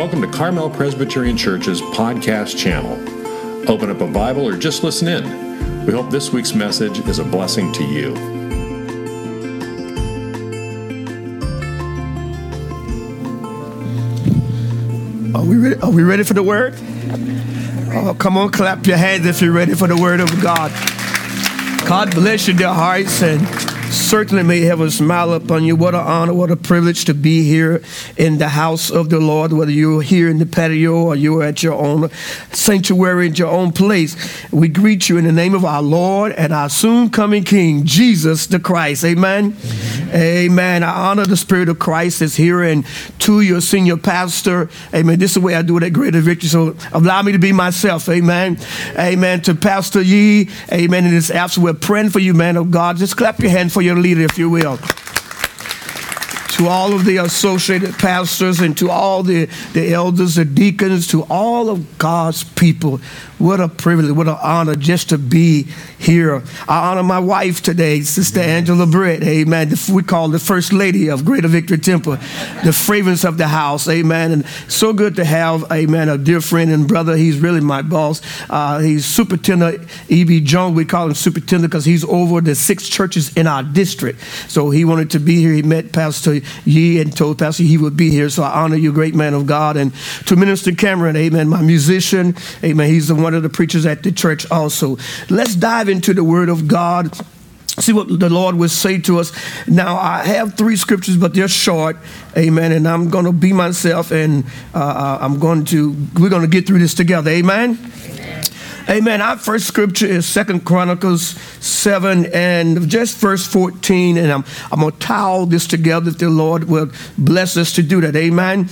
welcome to Carmel Presbyterian Church's podcast channel. Open up a Bible or just listen in. We hope this week's message is a blessing to you. Are we ready, are we ready for the word? Oh, come on, clap your hands if you're ready for the word of God. God bless you, dear hearts, and certainly may have a smile upon you. What an honor, what a privilege to be here in the house of the Lord, whether you're here in the patio or you're at your own sanctuary, at your own place. We greet you in the name of our Lord and our soon coming King, Jesus the Christ. Amen. Amen. Amen. I honor the Spirit of Christ that's here and to your senior pastor. Amen. This is the way I do it at Greater Victory. So allow me to be myself. Amen. Amen. To Pastor Yee. Amen. In this absence, we're praying for you, man of God. Just clap your hand for your leader, if you will. To all of the associated pastors and to all the, the elders, the deacons, to all of God's people, what a privilege, what an honor just to be here. I honor my wife today, Sister Angela Britt. Amen. We call the First Lady of Greater Victory Temple, the fragrance of the house. Amen. And so good to have, amen, a dear friend and brother. He's really my boss. Uh, he's Superintendent E.B. Jones. We call him Superintendent because he's over the six churches in our district. So he wanted to be here. He met Pastor Yee and told Pastor he would be here. So I honor you, great man of God. And to Minister Cameron, amen, my musician. Amen. He's one one of the preachers at the church also. Let's dive into the Word of God see what the Lord would say to us. Now, I have three scriptures, but they're short. Amen. And I'm going to be myself, and uh, uh, I'm going to, we're going to get through this together. Amen. Amen. Our first scripture is Second Chronicles 7 and just verse 14. And I'm, I'm going to tie all this together if the Lord will bless us to do that. Amen.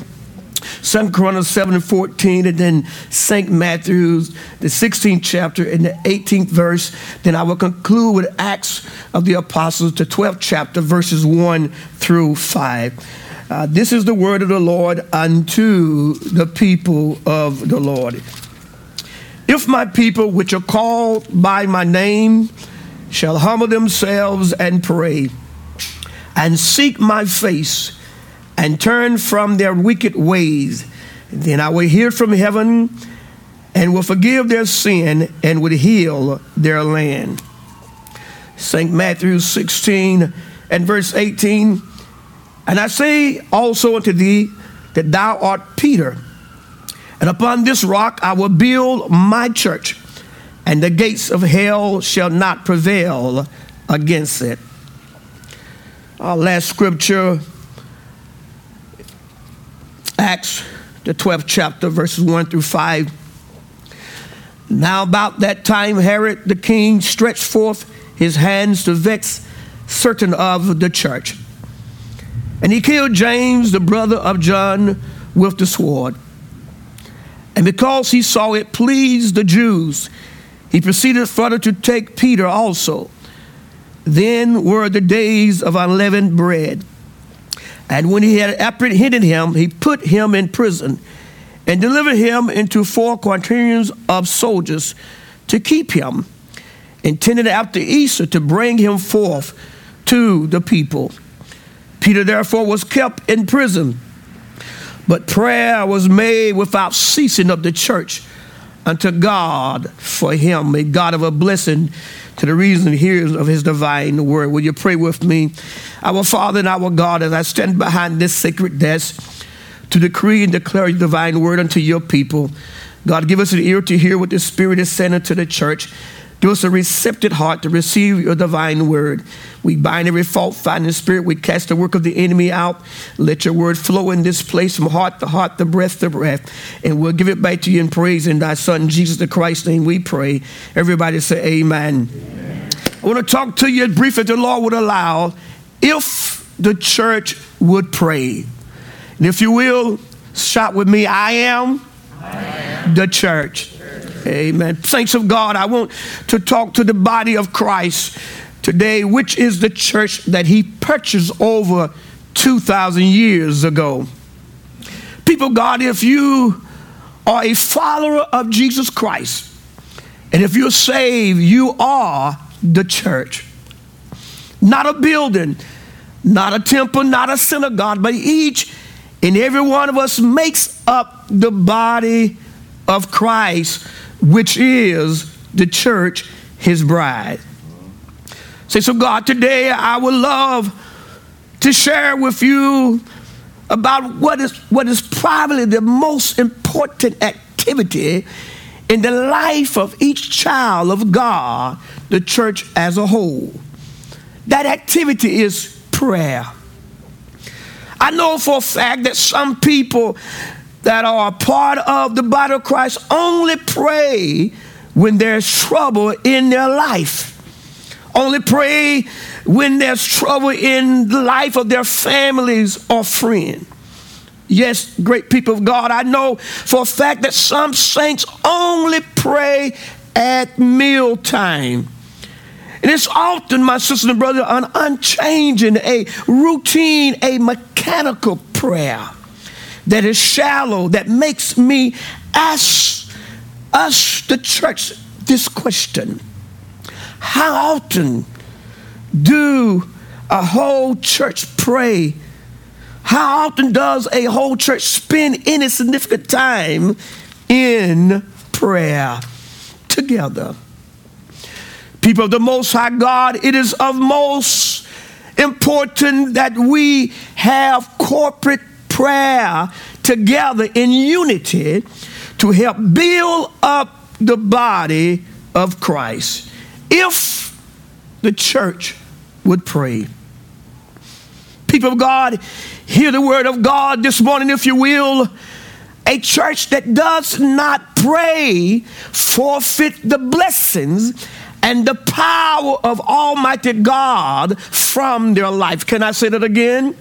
Second Chronicles 7 and 14, and then St. Matthew's, the 16th chapter and the 18th verse. Then I will conclude with Acts of the Apostles, the 12th chapter, verses 1 through 5. Uh, this is the word of the Lord unto the people of the Lord. If my people, which are called by my name, shall humble themselves and pray, and seek my face, and turn from their wicked ways. Then I will hear from heaven and will forgive their sin and will heal their land. St. Matthew 16 and verse 18. And I say also unto thee that thou art Peter, and upon this rock I will build my church, and the gates of hell shall not prevail against it. Our last scripture Acts, the 12th chapter, verses 1 through 5. Now, about that time, Herod the king stretched forth his hands to vex certain of the church. And he killed James, the brother of John, with the sword. And because he saw it pleased the Jews, he proceeded further to take Peter also. Then were the days of unleavened bread. And when he had apprehended him, he put him in prison and delivered him into four quaternions of soldiers to keep him, intended after Easter to bring him forth to the people. Peter therefore was kept in prison, but prayer was made without ceasing of the church unto God for him. May God have a blessing to the reason hears of his divine word. Will you pray with me? Our Father and our God, as I stand behind this sacred desk to decree and declare your divine word unto your people. God, give us an ear to hear what the Spirit is saying to the church. Give us a receptive heart to receive your divine word. We bind every fault finding spirit. We cast the work of the enemy out. Let your word flow in this place from heart to heart, the breath to breath. And we'll give it back to you in praise in thy Son, Jesus the Christ, name we pray. Everybody say amen. amen. I want to talk to you briefly, if the Lord would allow, if the church would pray. And if you will, shout with me, I am, I am. the church. Amen. Saints of God, I want to talk to the body of Christ today, which is the church that he purchased over 2,000 years ago. People, God, if you are a follower of Jesus Christ, and if you're saved, you are the church. Not a building, not a temple, not a synagogue, but each And every one of us makes up the body of Christ, which is the church, his bride. Say, so God, today I would love to share with you about what is, what is probably the most important activity in the life of each child of God, the church as a whole. That activity is prayer. I know for a fact that some people that are part of the body of Christ only pray when there's trouble in their life. Only pray when there's trouble in the life of their families or friends. Yes, great people of God, I know for a fact that some saints only pray at mealtime. And it's often, my sisters and brother, an unchanging, a routine, a mechanical prayer that is shallow, that makes me ask us, the church, this question How often do a whole church pray? How often does a whole church spend any significant time in prayer together? People of the Most High God, it is of most important that we have corporate prayer together in unity to help build up the body of Christ. If the church would pray. People of God, hear the word of God this morning, if you will. A church that does not pray forfeit the blessings and the power of Almighty God from their life. Can I say that again?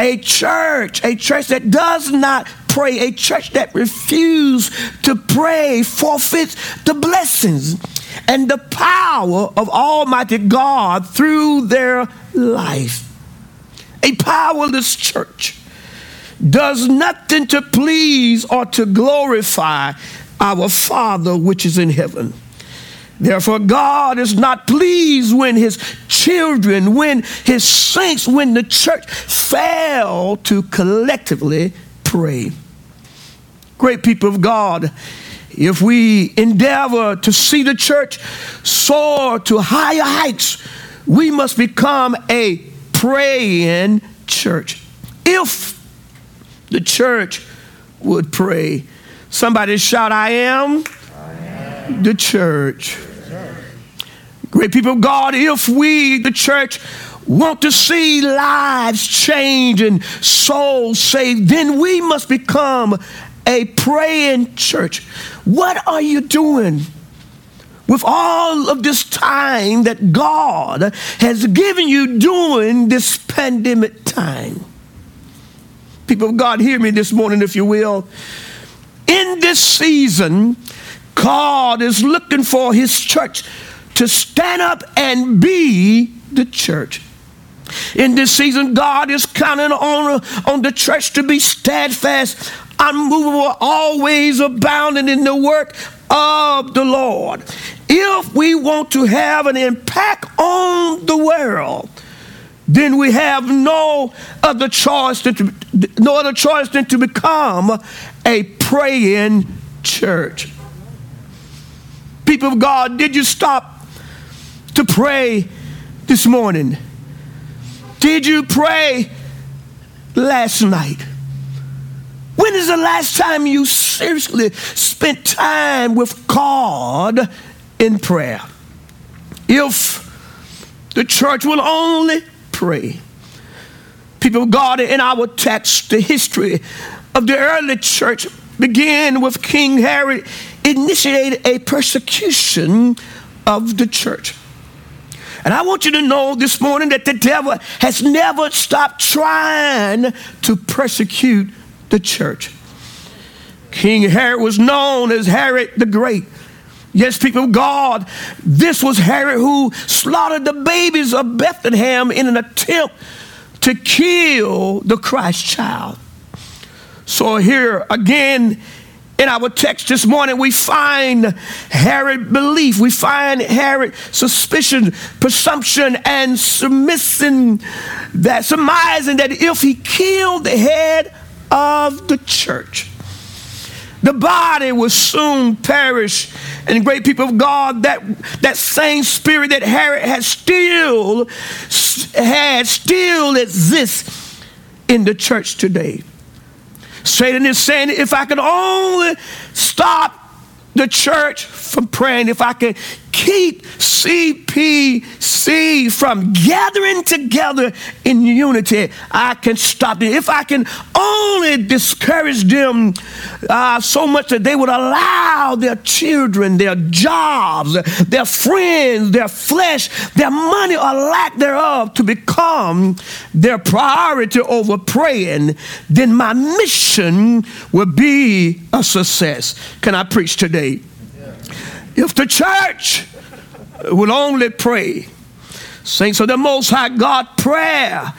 A church, a church that does not pray, a church that refuses to pray forfeits the blessings and the power of Almighty God through their life. A powerless church does nothing to please or to glorify our Father which is in heaven. Therefore, God is not pleased when his children, when his saints, when the church fail to collectively pray. Great people of God, if we endeavor to see the church soar to higher heights, we must become a praying church. If the church would pray, somebody shout, I am, I am. the church. Great people of God, if we, the church, want to see lives change and souls saved, then we must become a praying church. What are you doing with all of this time that God has given you during this pandemic time? People of God, hear me this morning, if you will. In this season, God is looking for his church to stand up and be the church. In this season, God is counting on, on the church to be steadfast, unmovable, always abounding in the work of the Lord. If we want to have an impact on the world, then we have no other choice than to, no other choice than to become a praying church. People of God, did you stop to pray this morning? Did you pray last night? When is the last time you seriously spent time with God in prayer? If the church will only pray. People of God, in our text, the history of the early church began with King Herod initiated a persecution of the church. And I want you to know this morning that the devil has never stopped trying to persecute the church. King Herod was known as Herod the Great. Yes, people of God, this was Herod who slaughtered the babies of Bethlehem in an attempt to kill the Christ child. So, here again, in our text this morning, we find Herod belief, we find Herod suspicion, presumption, and submission that surmising that if he killed the head of the church. The body will soon perish. And great people of God, that, that same spirit that Herod has still had still exists in the church today. Satan is saying, if I could only stop the church from praying, if I can keep CPC from gathering together in unity, I can stop it. If I can only discourage them uh, so much that they would allow their children, their jobs, their friends, their flesh, their money or lack thereof to become their priority over praying, then my mission will be a success. Can I preach today? If the church will only pray, saints of the Most High God, prayer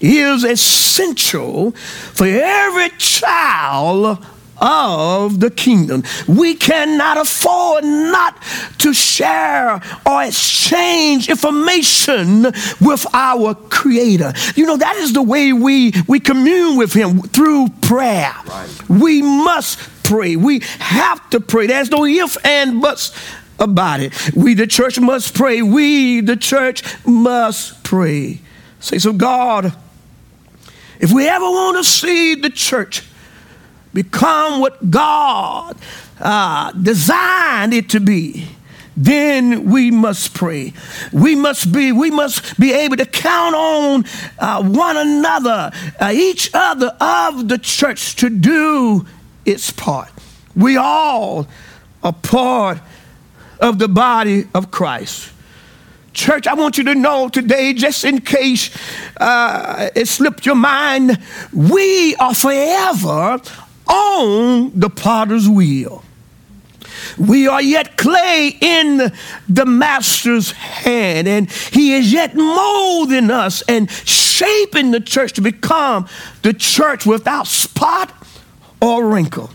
is essential for every child of the kingdom. We cannot afford not to share or exchange information with our creator. You know, that is the way we, we commune with him through prayer. Right. We must pray. We have to pray. There's no if and buts about it. We, the church, must pray. We, the church, must pray. Say, so God, if we ever want to see the church become what God uh, designed it to be, then we must pray. We must be, we must be able to count on uh, one another, uh, each other of the church to do its part. We all are part of the body of Christ. Church, I want you to know today, just in case uh, it slipped your mind, we are forever on the potter's wheel. We are yet clay in the master's hand, and he is yet molding us and shaping the church to become the church without spot or wrinkle.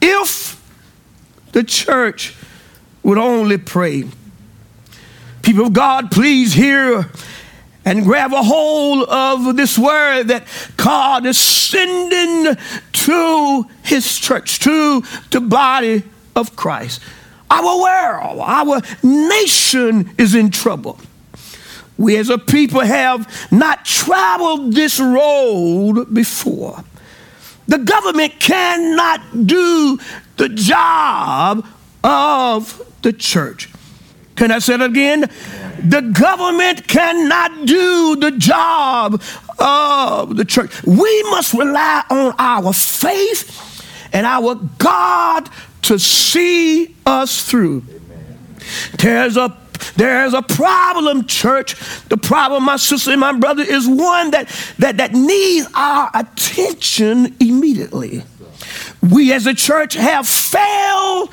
If the church would only pray, people of God, please hear and grab a hold of this word that God is sending to his church, to the body of Christ. Our world, our nation is in trouble. We as a people have not traveled this road before. The government cannot do the job of the church. Can I say it again? The government cannot do the job of the church. We must rely on our faith and our God to see us through. There's a there's a problem, church. The problem, my sister and my brother, is one that, that, that needs our attention immediately. We as a church have failed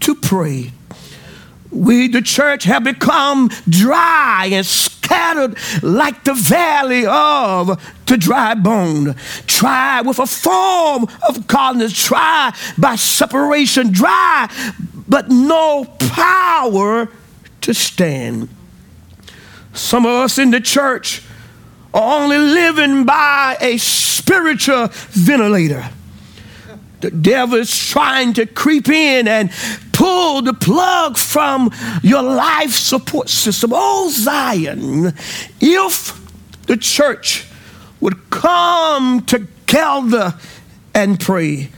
to pray. We, the church, have become dry and scattered like the valley of the dry bone. Try with a form of godliness, try by separation, dry, but no power to stand. Some of us in the church are only living by a spiritual ventilator. The devil is trying to creep in and pull the plug from your life support system. Oh, Zion, if the church would come together and pray,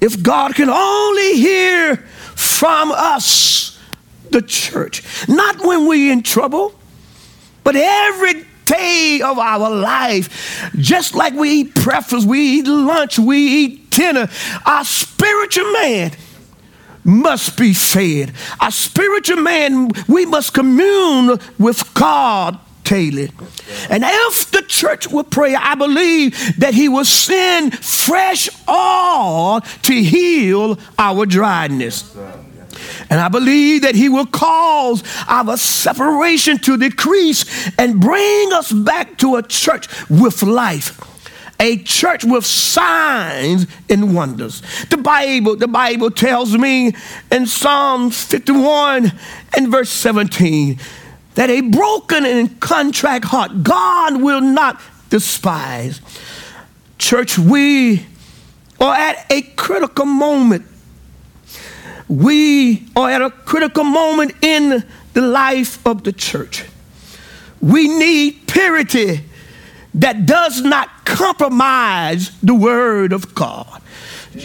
if God can only hear from us, the church, not when we're in trouble, but every day of our life, just like we eat breakfast, we eat lunch, we eat dinner, our spiritual man must be fed. Our spiritual man, we must commune with God daily. And if the church will pray, I believe that he will send fresh oil to heal our dryness. And I believe that He will cause our separation to decrease and bring us back to a church with life a church with signs and wonders. The Bible, the Bible tells me in Psalm 51 and verse 17 that a broken and contrite heart God will not despise. Church, we are at a critical moment. We are at a critical moment in the life of the church. We need purity that does not compromise the word of God.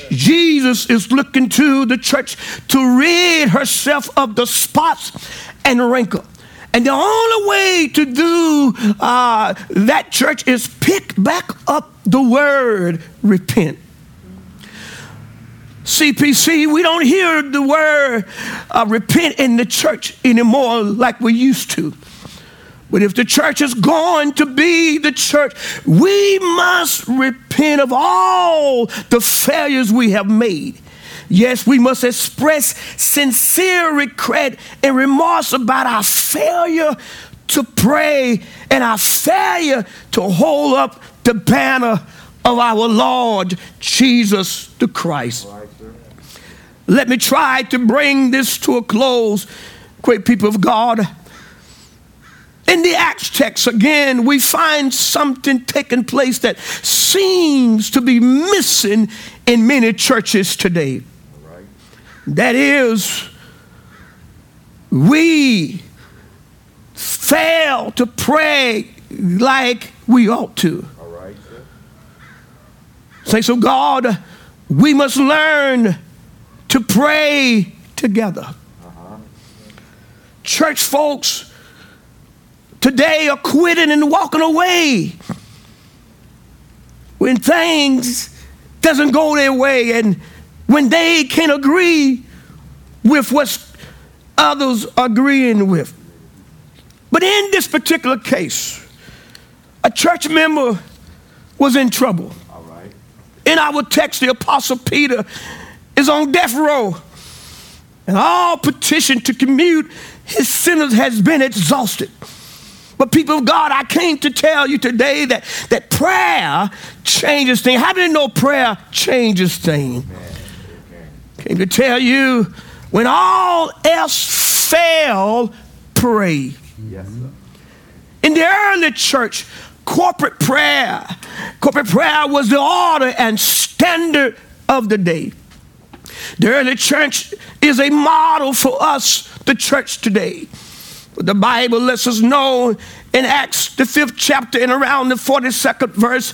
Jesus is looking to the church to rid herself of the spots and wrinkle. And the only way to do uh, that church is pick back up the word repent. CPC, we don't hear the word uh, repent in the church anymore like we used to. But if the church is going to be the church, we must repent of all the failures we have made. Yes, we must express sincere regret and remorse about our failure to pray and our failure to hold up the banner of our Lord Jesus the Christ. Let me try to bring this to a close, great people of God. In the Acts text, again, we find something taking place that seems to be missing in many churches today. That is, we fail to pray like we ought to. Say, so God, we must learn to pray together. Church folks, today are quitting and walking away when things doesn't go their way and when they can't agree with what others are agreeing with. But in this particular case, a church member was in trouble. All right. In our text, the Apostle Peter is on death row. And all petition to commute his sentence has been exhausted. But people of God, I came to tell you today that, that prayer changes things. How many know prayer changes things? Came to tell you when all else fail, pray. Yes, In the early church, corporate prayer, corporate prayer was the order and standard of the day. The early church is a model for us, the church today. The Bible lets us know in Acts, the fifth chapter, and around the 42nd verse,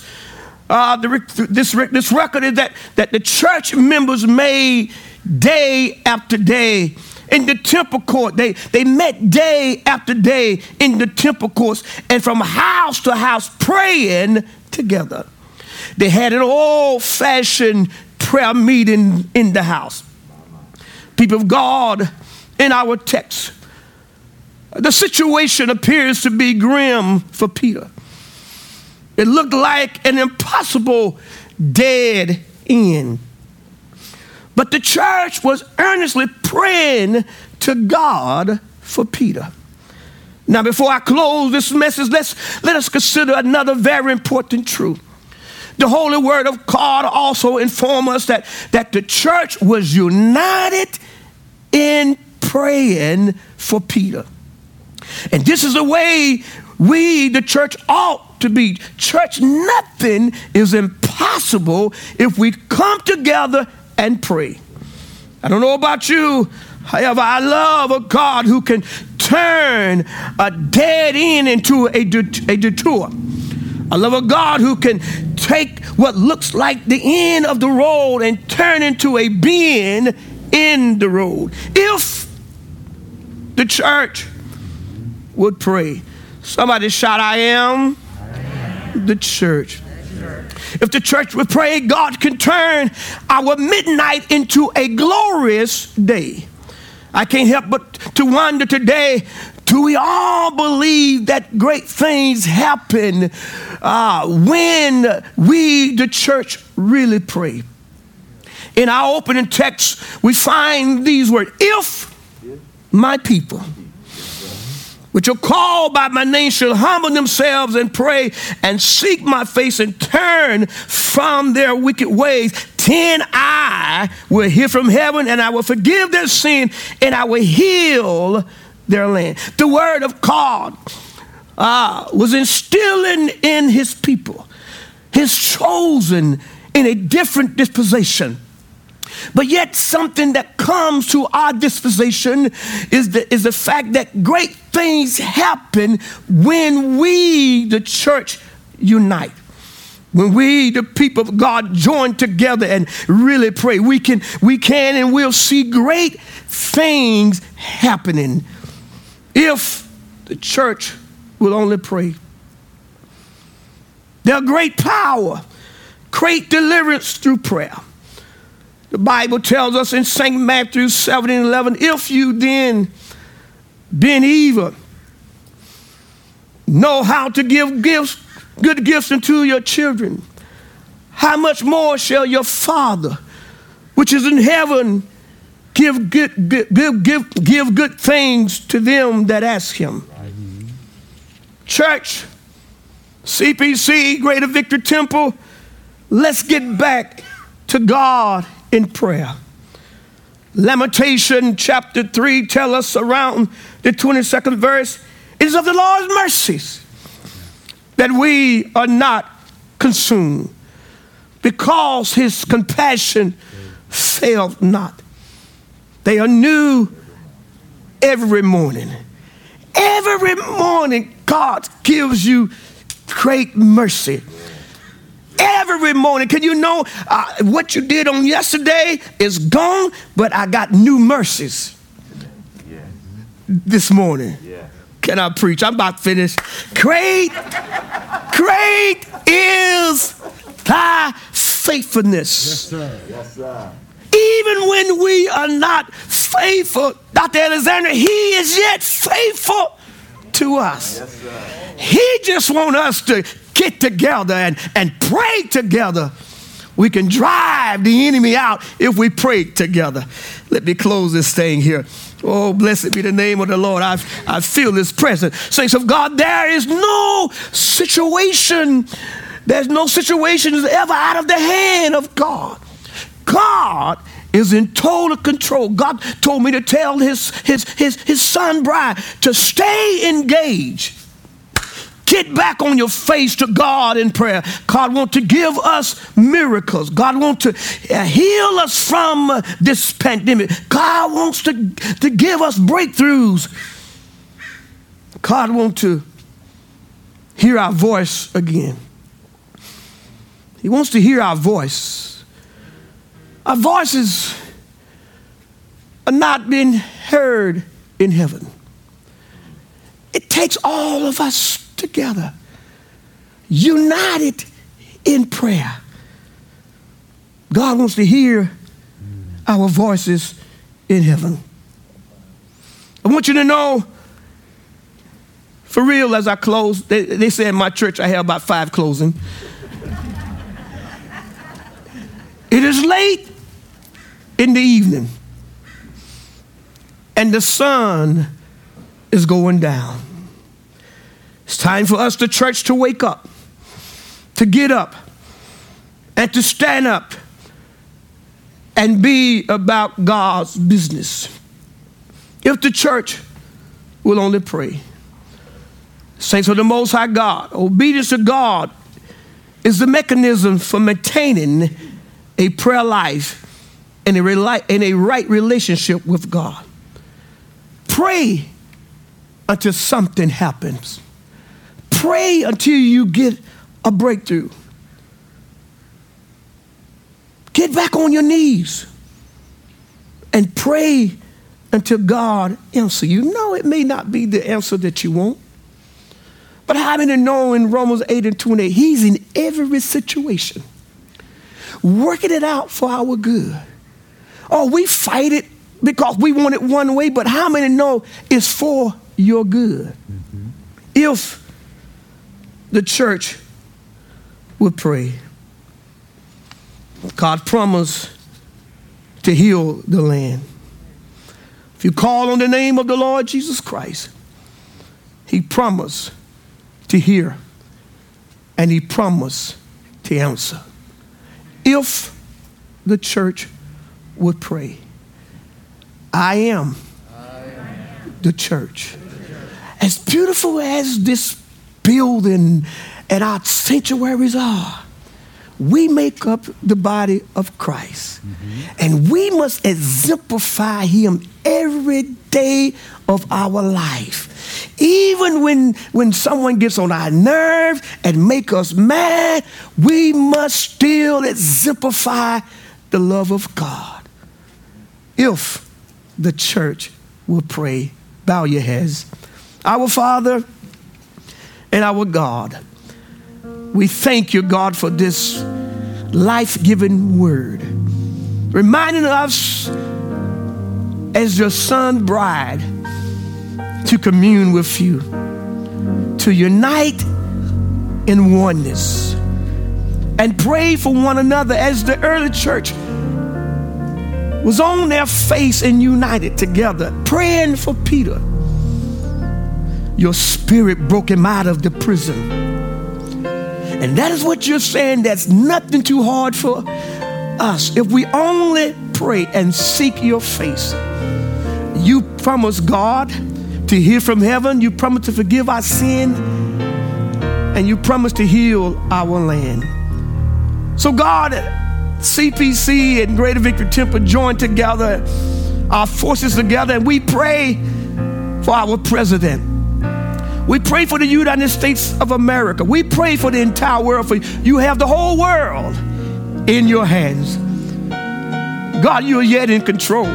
uh, the, this, this record is that, that the church members made day after day in the temple court. They, they met day after day in the temple courts and from house to house praying together. They had an old fashioned prayer meeting in the house. People of God, in our text, the situation appears to be grim for Peter. It looked like an impossible dead end. But the church was earnestly praying to God for Peter. Now, before I close this message, let's, let us consider another very important truth. The Holy Word of God also informs us that, that the church was united in praying for Peter. And this is the way we, the church, ought to be. Church, nothing is impossible if we come together and pray. I don't know about you. However, I love a God who can turn a dead end into a, a detour. I love a God who can take what looks like the end of the road and turn into a being in the road. If the church would pray. Somebody shout, I am, the church. If the church would pray, God can turn our midnight into a glorious day. I can't help but to wonder today do we all believe that great things happen uh, when we, the church, really pray? In our opening text, we find these words If my people, which are called by my name shall humble themselves and pray and seek my face and turn from their wicked ways, then I will hear from heaven and I will forgive their sin and I will heal their land. The word of God uh, was instilling in his people, his chosen in a different disposition. But yet, something that comes to our disposition is the, is the fact that great things happen when we, the church, unite. When we, the people of God, join together and really pray, we can, we can and will see great things happening if the church will only pray. There's great power, great deliverance through prayer. The Bible tells us in St. Matthew 7 and 11 if you then, being evil, know how to give gifts good gifts unto your children, how much more shall your Father, which is in heaven, give good, give, give, give good things to them that ask him? Church, CPC, Greater Victory Temple, let's get back to God in prayer. Lamentation chapter 3 tell us around the 22nd verse, is of the Lord's mercies that we are not consumed because his compassion failed not. They are new every morning. Every morning, God gives you great mercy. Every morning, can you know uh, what you did on yesterday is gone, but I got new mercies this morning. Yeah. Can I preach? I'm about to finish. Great, great is thy faithfulness. Yes, sir. Yes, sir. Even when we are not faithful, Dr. Alexander, he is yet faithful to us. Yes, he just wants us to get together and, and pray together. We can drive the enemy out if we pray together. Let me close this thing here. Oh, blessed be the name of the Lord. I, I feel His presence. Saints of God, there is no situation, there's no situation ever out of the hand of God. God is in total control. God told me to tell his, his, his, his son Brian, to stay engaged Get back on your face to God in prayer. God wants to give us miracles. God wants to uh, heal us from this pandemic. God wants to, to give us breakthroughs. God wants to hear our voice again. He wants to hear our voice. Our voices are not being heard in heaven. It takes all of us together, united in prayer. God wants to hear our voices in heaven. I want you to know, for real, as I close, they, they say in my church I have about five closing. it is late in the evening, and the sun is going down. It's time for us, the church, to wake up, to get up, and to stand up and be about God's business. If the church will only pray. Saints of the Most High God, obedience to God is the mechanism for maintaining a prayer life and a, and a right relationship with God. Pray until something happens. Pray until you get a breakthrough. Get back on your knees and pray until God answers you. No, it may not be the answer that you want. But how many know in Romans 8 and 28, he's in every situation, working it out for our good. Oh, we fight it because we want it one way, but how many know it's for your good? Mm-hmm. If the church would pray. God promised to heal the land. If you call on the name of the Lord Jesus Christ, He promised to hear and He promised to answer. If the church would pray, I am, I am. the church. As beautiful as this building and our sanctuaries are, we make up the body of Christ. Mm-hmm. And we must exemplify him every day of our life. Even when, when someone gets on our nerve and make us mad, we must still exemplify the love of God. If the church will pray, bow your heads. Our Father and our God, we thank you, God, for this life giving word, reminding us as your son bride to commune with you, to unite in oneness, and pray for one another as the early church was on their face and united together, praying for Peter. Your spirit broke him out of the prison. And that is what you're saying. That's nothing too hard for us. If we only pray and seek your face, you promise God to hear from heaven, you promise to forgive our sin, and you promise to heal our land. So, God, CPC and Greater Victory Temple join together, our forces together, and we pray for our president. We pray for the United States of America. We pray for the entire world. For you have the whole world in your hands. God, you are yet in control.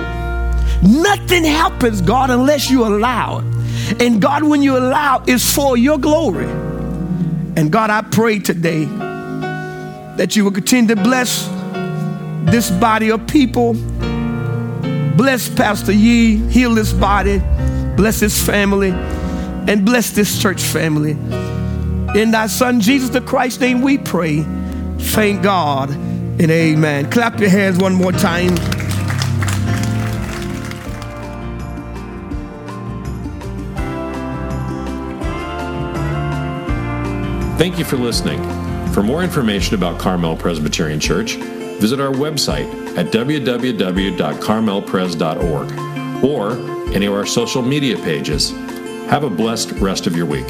Nothing happens, God, unless you allow it. And God, when you allow, it's for your glory. And God, I pray today that you will continue to bless this body of people. Bless Pastor Yee, heal this body, bless his family, and bless this church family. In thy son Jesus the Christ's name we pray. Thank God and amen. Clap your hands one more time. Thank you for listening. For more information about Carmel Presbyterian Church, visit our website at www.carmelpres.org or any of our social media pages. Have a blessed rest of your week.